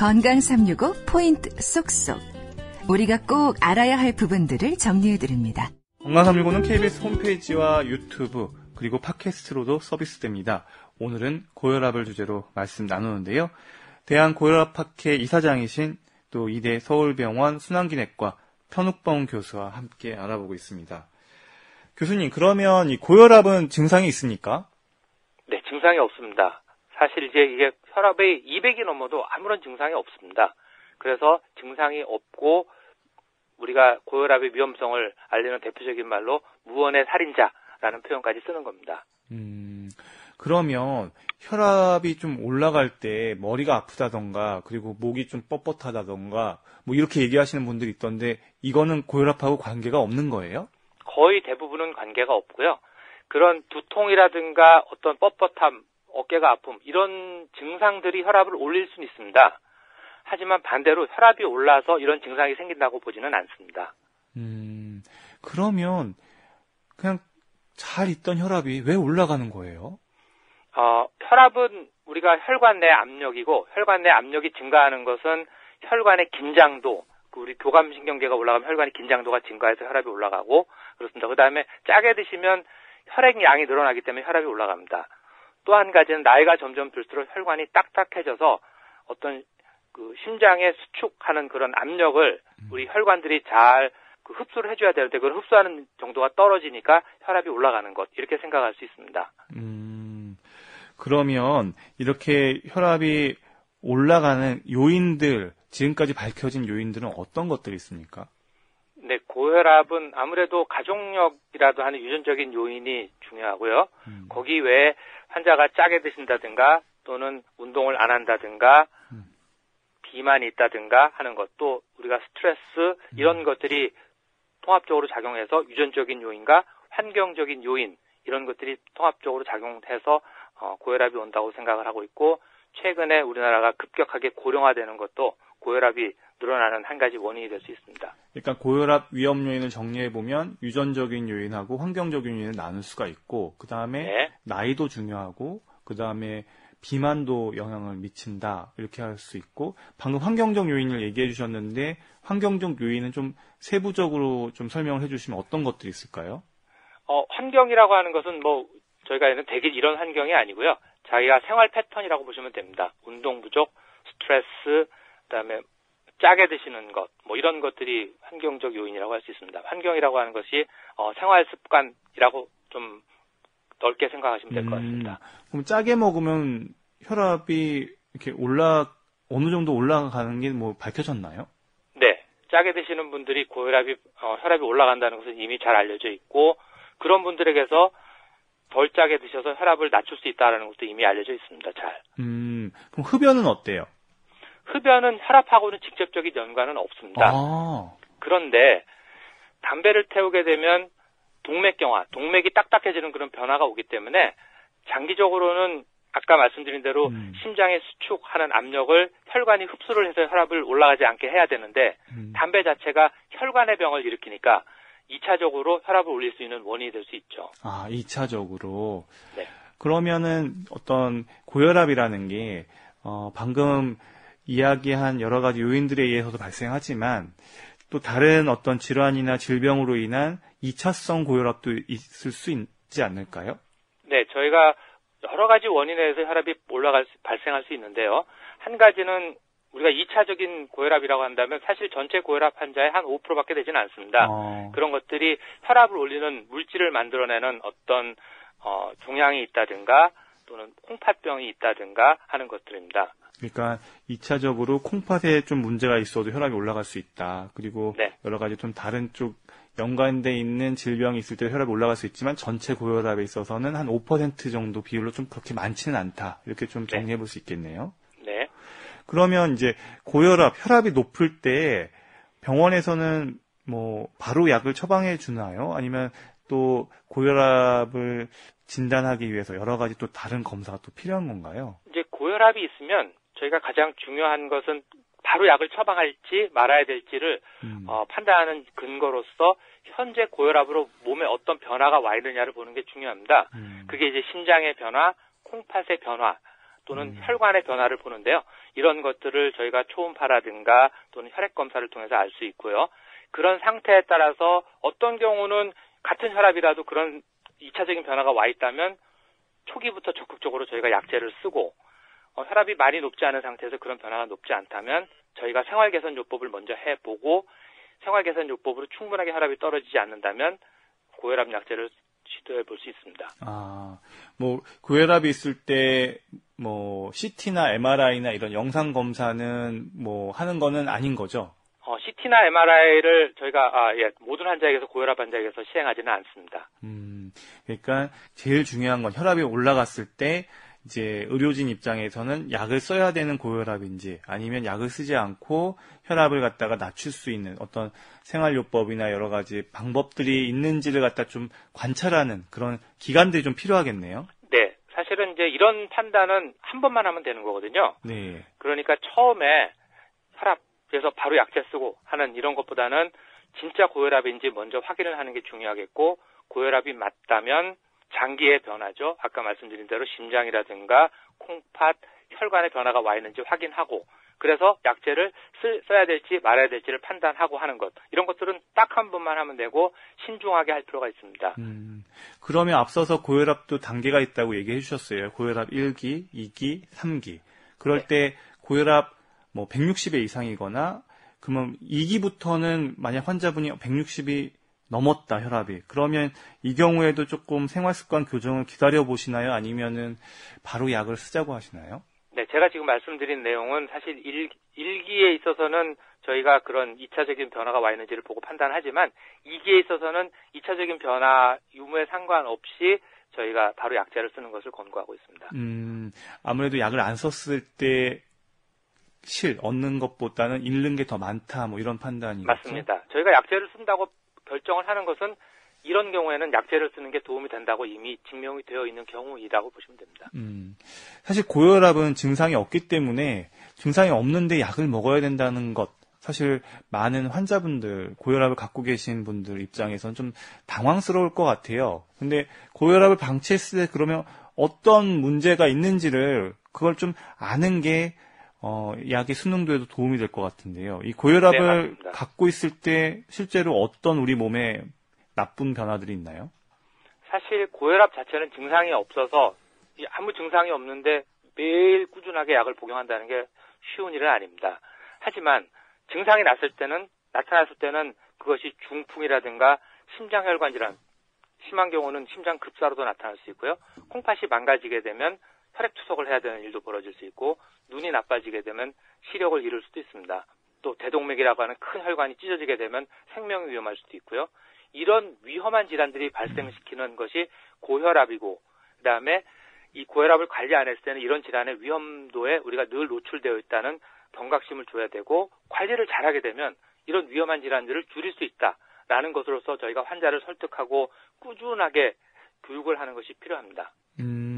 건강 365 포인트 쏙쏙. 우리가 꼭 알아야 할 부분들을 정리해 드립니다. 건강 365는 KBS 홈페이지와 유튜브 그리고 팟캐스트로도 서비스됩니다. 오늘은 고혈압을 주제로 말씀 나누는데요. 대한 고혈압학회 이사장이신 또 이대 서울병원 순환기내과 편욱범 교수와 함께 알아보고 있습니다. 교수님, 그러면 이 고혈압은 증상이 있습니까? 네, 증상이 없습니다. 사실 이제 이게 혈압이 200이 넘어도 아무런 증상이 없습니다. 그래서 증상이 없고 우리가 고혈압의 위험성을 알리는 대표적인 말로 무언의 살인자라는 표현까지 쓰는 겁니다. 음, 그러면 혈압이 좀 올라갈 때 머리가 아프다던가 그리고 목이 좀 뻣뻣하다던가 뭐 이렇게 얘기하시는 분들이 있던데 이거는 고혈압하고 관계가 없는 거예요? 거의 대부분은 관계가 없고요. 그런 두통이라든가 어떤 뻣뻣함, 어깨가 아픔 이런 증상들이 혈압을 올릴 수는 있습니다. 하지만 반대로 혈압이 올라서 이런 증상이 생긴다고 보지는 않습니다. 음, 그러면 그냥 잘 있던 혈압이 왜 올라가는 거예요? 어, 혈압은 우리가 혈관 내 압력이고 혈관 내 압력이 증가하는 것은 혈관의 긴장도 그 우리 교감신경계가 올라가면 혈관의 긴장도가 증가해서 혈압이 올라가고 그렇습니다. 그 다음에 짜게 드시면 혈액 양이 늘어나기 때문에 혈압이 올라갑니다. 또 한 가지는 나이가 점점 들수록 혈관이 딱딱해져서 어떤 그 심장에 수축하는 그런 압력을 우리 혈관들이 잘 그 흡수를 해줘야 되는데 그걸 흡수하는 정도가 떨어지니까 혈압이 올라가는 것 이렇게 생각할 수 있습니다. 음, 그러면 이렇게 혈압이 올라가는 요인들 지금까지 밝혀진 요인들은 어떤 것들이 있습니까? 네, 고혈압은 아무래도 가족력이라도 하는 유전적인 요인이 중요하고요. 음. 거기 외에 환자가 짜게 드신다든가 또는 운동을 안 한다든가 음. 비만이 있다든가 하는 것도 우리가 스트레스 이런 음. 것들이 통합적으로 작용해서 유전적인 요인과 환경적인 요인 이런 것들이 통합적으로 작용해서 어, 고혈압이 온다고 생각을 하고 있고 최근에 우리나라가 급격하게 고령화되는 것도 고혈압이 늘어나는 한 가지 원인이 될 수 있습니다. 그러니까 고혈압 위험 요인을 정리해 보면 유전적인 요인하고 환경적인 요인을 나눌 수가 있고 그 다음에 네. 나이도 중요하고 그 다음에 비만도 영향을 미친다 이렇게 할 수 있고 방금 환경적 요인을 얘기해 주셨는데 환경적 요인은 좀 세부적으로 좀 설명을 해주시면 어떤 것들이 있을까요? 어, 환경이라고 하는 것은 뭐 저희가 있는 대기 이런 환경이 아니고요. 자기가 생활 패턴이라고 보시면 됩니다. 운동 부족, 스트레스, 그다음에 짜게 드시는 것, 뭐 이런 것들이 환경적 요인이라고 할 수 있습니다. 환경이라고 하는 것이 어, 생활 습관이라고 좀 넓게 생각하시면 될 것 같습니다. 음, 그럼 짜게 먹으면 혈압이 이렇게 올라 어느 정도 올라가는 게 뭐 밝혀졌나요? 네, 짜게 드시는 분들이 고혈압이 어, 혈압이 올라간다는 것은 이미 잘 알려져 있고 그런 분들에게서 덜 짜게 드셔서 혈압을 낮출 수 있다는 것도 이미 알려져 있습니다. 잘. 음, 그럼 흡연은 어때요? 흡연은 혈압하고는 직접적인 연관은 없습니다. 아, 그런데 담배를 태우게 되면 동맥경화, 동맥이 딱딱해지는 그런 변화가 오기 때문에 장기적으로는 아까 말씀드린 대로 음. 심장에 수축하는 압력을 혈관이 흡수를 해서 혈압을 올라가지 않게 해야 되는데 음. 담배 자체가 혈관의 병을 일으키니까 2차적으로 혈압을 올릴 수 있는 원인이 될 수 있죠. 아, 2차적으로. 네. 그러면은 어떤 고혈압이라는 게, 어, 방금 이야기한 여러 가지 요인들에 의해서도 발생하지만, 또 다른 어떤 질환이나 질병으로 인한 2차성 고혈압도 있을 수 있지 않을까요? 네, 저희가 여러 가지 원인에 의해서 혈압이 올라갈 수, 발생할 수 있는데요. 한 가지는 우리가 2차적인 고혈압이라고 한다면 사실 전체 고혈압 환자의 한 5%밖에 되지는 않습니다. 어, 그런 것들이 혈압을 올리는 물질을 만들어내는 어떤 어, 종양이 있다든가 또는 콩팥병이 있다든가 하는 것들입니다. 그러니까 2차적으로 콩팥에 좀 문제가 있어도 혈압이 올라갈 수 있다. 그리고 네. 여러 가지 좀 다른 쪽 연관돼 있는 질병이 있을 때 혈압이 올라갈 수 있지만 전체 고혈압에 있어서는 한 5% 정도 비율로 좀 그렇게 많지는 않다. 이렇게 좀 네. 정리해 볼 수 있겠네요. 네. 그러면 이제 고혈압, 혈압이 높을 때 병원에서는 뭐 바로 약을 처방해 주나요? 아니면 또 고혈압을 진단하기 위해서 여러 가지 또 다른 검사가 또 필요한 건가요? 이제 고혈압이 있으면 저희가 가장 중요한 것은 바로 약을 처방할지 말아야 될지를 음. 어, 판단하는 근거로서 현재 고혈압으로 몸에 어떤 변화가 와 있느냐를 보는 게 중요합니다. 음. 그게 이제 심장의 변화, 콩팥의 변화, 또는 음. 혈관의 변화를 보는데요. 이런 것들을 저희가 초음파라든가 또는 혈액 검사를 통해서 알 수 있고요. 그런 상태에 따라서 어떤 경우는 같은 혈압이라도 그런 2차적인 변화가 와 있다면 초기부터 적극적으로 저희가 약제를 쓰고 어, 혈압이 많이 높지 않은 상태에서 그런 변화가 높지 않다면 저희가 생활 개선 요법을 먼저 해보고 생활 개선 요법으로 충분하게 혈압이 떨어지지 않는다면 고혈압 약제를 시도해 볼 수 있습니다. 아, 뭐 고혈압이 있을 때 뭐 CT나 MRI나 이런 영상 검사는 뭐 하는 거는 아닌 거죠. 어, CT나 MRI를 저희가 아, 예, 모든 환자에게서 고혈압 환자에게서 시행하지는 않습니다. 음, 그러니까 제일 중요한 건 혈압이 올라갔을 때 이제 의료진 입장에서는 약을 써야 되는 고혈압인지 아니면 약을 쓰지 않고 혈압을 갖다가 낮출 수 있는 어떤 생활요법이나 여러 가지 방법들이 있는지를 갖다 좀 관찰하는 그런 기간들이 좀 필요하겠네요. 네, 사실은 이제 이런 판단은 한 번만 하면 되는 거거든요. 네. 그러니까 처음에 혈압에서 바로 약제 쓰고 하는 이런 것보다는 진짜 고혈압인지 먼저 확인을 하는 게 중요하겠고 고혈압이 맞다면 장기의 변화죠. 아까 말씀드린 대로 심장이라든가 콩팥, 혈관의 변화가 와 있는지 확인하고 그래서 약제를 쓸, 써야 될지 말아야 될지를 판단하고 하는 것. 이런 것들은 딱 한 번만 하면 되고 신중하게 할 필요가 있습니다. 음, 그러면 앞서서 고혈압도 단계가 있다고 얘기해 주셨어요. 고혈압 1기, 2기, 3기. 그럴 네. 때 고혈압 뭐 160에 이상이거나 그러면 2기부터는 만약 환자분이 160이 넘었다 혈압이 그러면 이 경우에도 조금 생활 습관 교정을 기다려 보시나요? 아니면은 바로 약을 쓰자고 하시나요? 네, 제가 지금 말씀드린 내용은 사실 일, 일기에 있어서는 저희가 그런 2차적인 변화가 와 있는지를 보고 판단하지만 2기에 있어서는 2차적인 변화 유무에 상관없이 저희가 바로 약제를 쓰는 것을 권고하고 있습니다. 음, 아무래도 약을 안 썼을 때 실 얻는 것보다는 잃는 게 더 많다 뭐 이런 판단이겠죠. 맞습니다. 저희가 약제를 쓴다고 결정을 하는 것은 이런 경우에는 약제를 쓰는 게 도움이 된다고 이미 증명이 되어 있는 경우이라고 보시면 됩니다. 음, 사실 고혈압은 증상이 없기 때문에 증상이 없는데 약을 먹어야 된다는 것. 사실 많은 환자분들, 고혈압을 갖고 계신 분들 입장에선 좀 당황스러울 것 같아요. 근데 고혈압을 방치했을 때 그러면 어떤 문제가 있는지를 그걸 좀 아는 게 어, 약의 수능도에도 도움이 될 것 같은데요. 이 네, 고혈압을 맞습니다. 갖고 있을 때 실제로 어떤 우리 몸에 나쁜 변화들이 있나요? 사실 고혈압 자체는 증상이 없어서 이 아무 증상이 없는데 매일 꾸준하게 약을 복용한다는 게 쉬운 일은 아닙니다. 하지만 증상이 났을 때는 나타났을 때는 그것이 중풍이라든가 심장혈관 질환 심한 경우는 심장 급사로도 나타날 수 있고요. 콩팥이 망가지게 되면 혈액 투석을 해야 되는 일도 벌어질 수 있고 눈이 나빠지게 되면 시력을 잃을 수도 있습니다. 또 대동맥이라고 하는 큰 혈관이 찢어지게 되면 생명이 위험할 수도 있고요. 이런 위험한 질환들이 발생시키는 것이 고혈압이고 그다음에 이 고혈압을 관리 안 했을 때는 이런 질환의 위험도에 우리가 늘 노출되어 있다는 경각심을 줘야 되고 관리를 잘하게 되면 이런 위험한 질환들을 줄일 수 있다라는 것으로서 저희가 환자를 설득하고 꾸준하게 교육을 하는 것이 필요합니다. 음,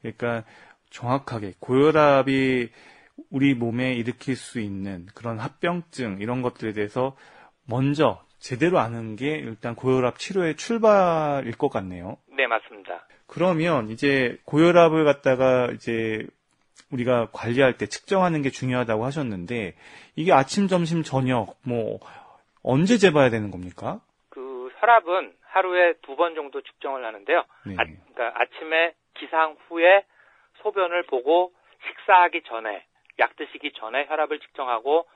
그러니까 정확하게 고혈압이 우리 몸에 일으킬 수 있는 그런 합병증 이런 것들에 대해서 먼저 제대로 아는 게 일단 고혈압 치료의 출발일 것 같네요. 네, 맞습니다. 그러면 이제 고혈압을 갖다가 이제 우리가 관리할 때 측정하는 게 중요하다고 하셨는데 이게 아침, 점심, 저녁 뭐 언제 재봐야 되는 겁니까? 그 혈압은 하루에 두 번 정도 측정을 하는데요. 네. 아, 그러니까 아침에 기상 후에 소변을 보고 식사하기 전에 약 드시기 전에 혈압을 측정하고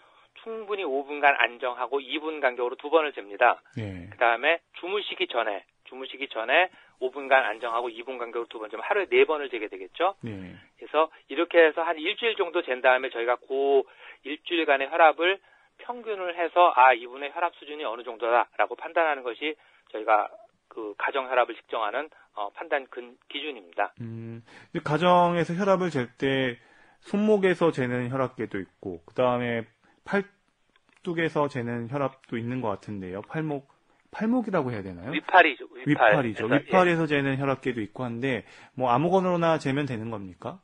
충분히 5분간 안정하고 2분 간격으로 두 번을 잽니다. 네. 그 다음에 주무시기 전에 주무시기 전에 5분간 안정하고 2분 간격으로 두 번 재면 하루에 네 번을 재게 되겠죠. 네. 그래서 이렇게 해서 한 일주일 정도 잰 다음에 저희가 그 일주일간의 혈압을 평균을 해서 아 이분의 혈압 수준이 어느 정도다라고 판단하는 것이 저희가 그 가정 혈압을 측정하는 어, 판단 근 기준입니다. 음, 가정에서 혈압을 잴 때 손목에서 재는 혈압계도 있고 그 다음에 팔뚝에서 재는 혈압도 있는 것 같은데요. 팔목 팔목이라고 해야 되나요? 위팔이죠. 위팔. 그래서, 예. 위팔에서 재는 혈압계도 있고 한데 뭐 아무거나 재면 되는 겁니까?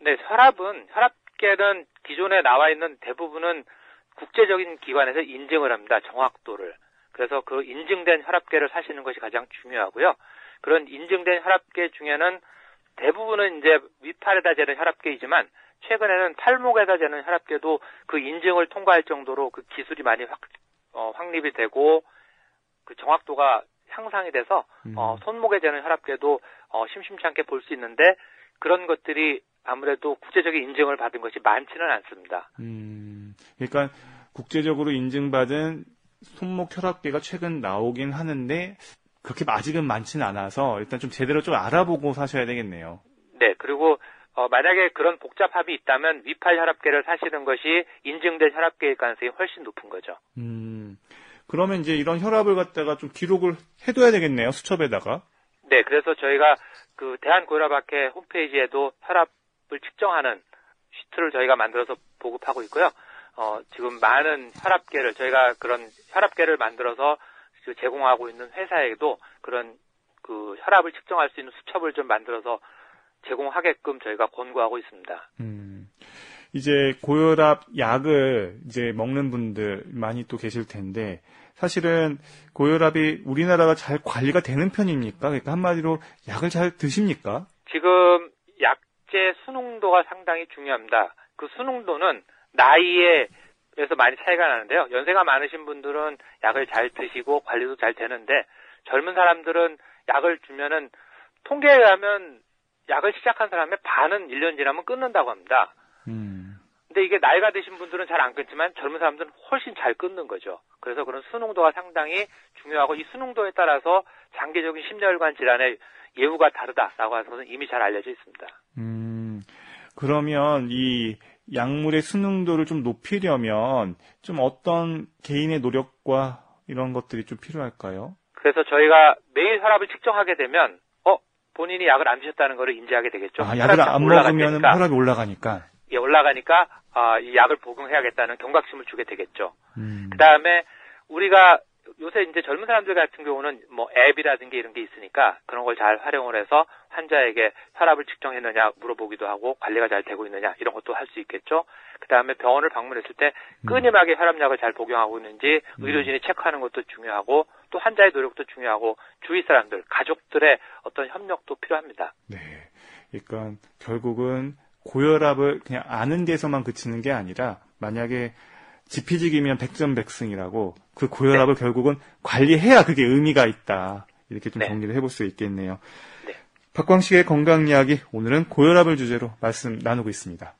네, 혈압은 혈압계는 기존에 나와 있는 대부분은 국제적인 기관에서 인증을 합니다. 정확도를. 그래서 그 인증된 혈압계를 사시는 것이 가장 중요하고요. 그런 인증된 혈압계 중에는 대부분은 이제 위팔에다 재는 혈압계이지만 최근에는 팔목에다 재는 혈압계도 그 인증을 통과할 정도로 그 기술이 많이 확, 어, 확립이 되고 그 정확도가 향상이 돼서 음. 어, 손목에 재는 혈압계도 어, 심심치 않게 볼 수 있는데 그런 것들이 아무래도 국제적인 인증을 받은 것이 많지는 않습니다. 음, 그러니까 국제적으로 인증받은 손목 혈압계가 최근 나오긴 하는데 그렇게 아직은 많지는 않아서 일단 좀 제대로 좀 알아보고 사셔야 되겠네요. 네, 그리고 어, 만약에 그런 복잡함이 있다면 위팔 혈압계를 사시는 것이 인증된 혈압계일 가능성이 훨씬 높은 거죠. 음, 그러면 이제 이런 혈압을 갖다가 좀 기록을 해둬야 되겠네요, 수첩에다가. 네, 그래서 저희가 그 대한고혈압학회 홈페이지에도 혈압을 측정하는 시트를 저희가 만들어서 보급하고 있고요. 어, 지금 많은 혈압계를 저희가 그런 혈압계를 만들어서 그 제공하고 있는 회사에도 그런 그 혈압을 측정할 수 있는 수첩을 좀 만들어서 제공하게끔 저희가 권고하고 있습니다. 음, 이제 고혈압 약을 이제 먹는 분들 많이 또 계실 텐데 사실은 고혈압이 우리나라가 잘 관리가 되는 편입니까? 그러니까 한마디로 약을 잘 드십니까? 지금 약제 수능도가 상당히 중요합니다. 그 수능도는 나이에 그래서 많이 차이가 나는데요. 연세가 많으신 분들은 약을 잘 드시고 관리도 잘 되는데 젊은 사람들은 약을 주면은 통계에 의하면 약을 시작한 사람의 반은 1년 지나면 끊는다고 합니다. 음, 근데 이게 나이가 드신 분들은 잘 안 끊지만 젊은 사람들은 훨씬 잘 끊는 거죠. 그래서 그런 수능도가 상당히 중요하고 이 수능도에 따라서 장기적인 심혈관 질환의 예후가 다르다라고 하는 것은 이미 잘 알려져 있습니다. 음, 그러면 이 약물의 수능도를 좀 높이려면 좀 어떤 개인의 노력과 이런 것들이 좀 필요할까요? 그래서 저희가 매일 혈압을 측정하게 되면 어 본인이 약을 안 드셨다는 것을 인지하게 되겠죠. 아, 약을 안. 먹으면 혈압이 올라가니까. 예, 올라가니까 아, 이 약을 복용해야겠다는 경각심을 주게 되겠죠. 음, 그 다음에 우리가 요새 이제 젊은 사람들 같은 경우는 뭐 앱이라든지 이런 게 있으니까 그런 걸 잘 활용을 해서 환자에게 혈압을 측정했느냐 물어보기도 하고 관리가 잘 되고 있느냐 이런 것도 할 수 있겠죠. 그 다음에 병원을 방문했을 때 끊임하게 혈압약을 잘 복용하고 있는지 의료진이 체크하는 것도 중요하고 또 환자의 노력도 중요하고 주위 사람들, 가족들의 어떤 협력도 필요합니다. 네. 그러니까 결국은 고혈압을 그냥 아는 데서만 그치는 게 아니라 만약에 지피지기면 백전백승이라고 그 고혈압을 결국은 관리해야 그게 의미가 있다. 이렇게 좀 네. 정리를 해볼 수 있겠네요. 네. 박광식의 건강 이야기 오늘은 고혈압을 주제로 말씀 나누고 있습니다.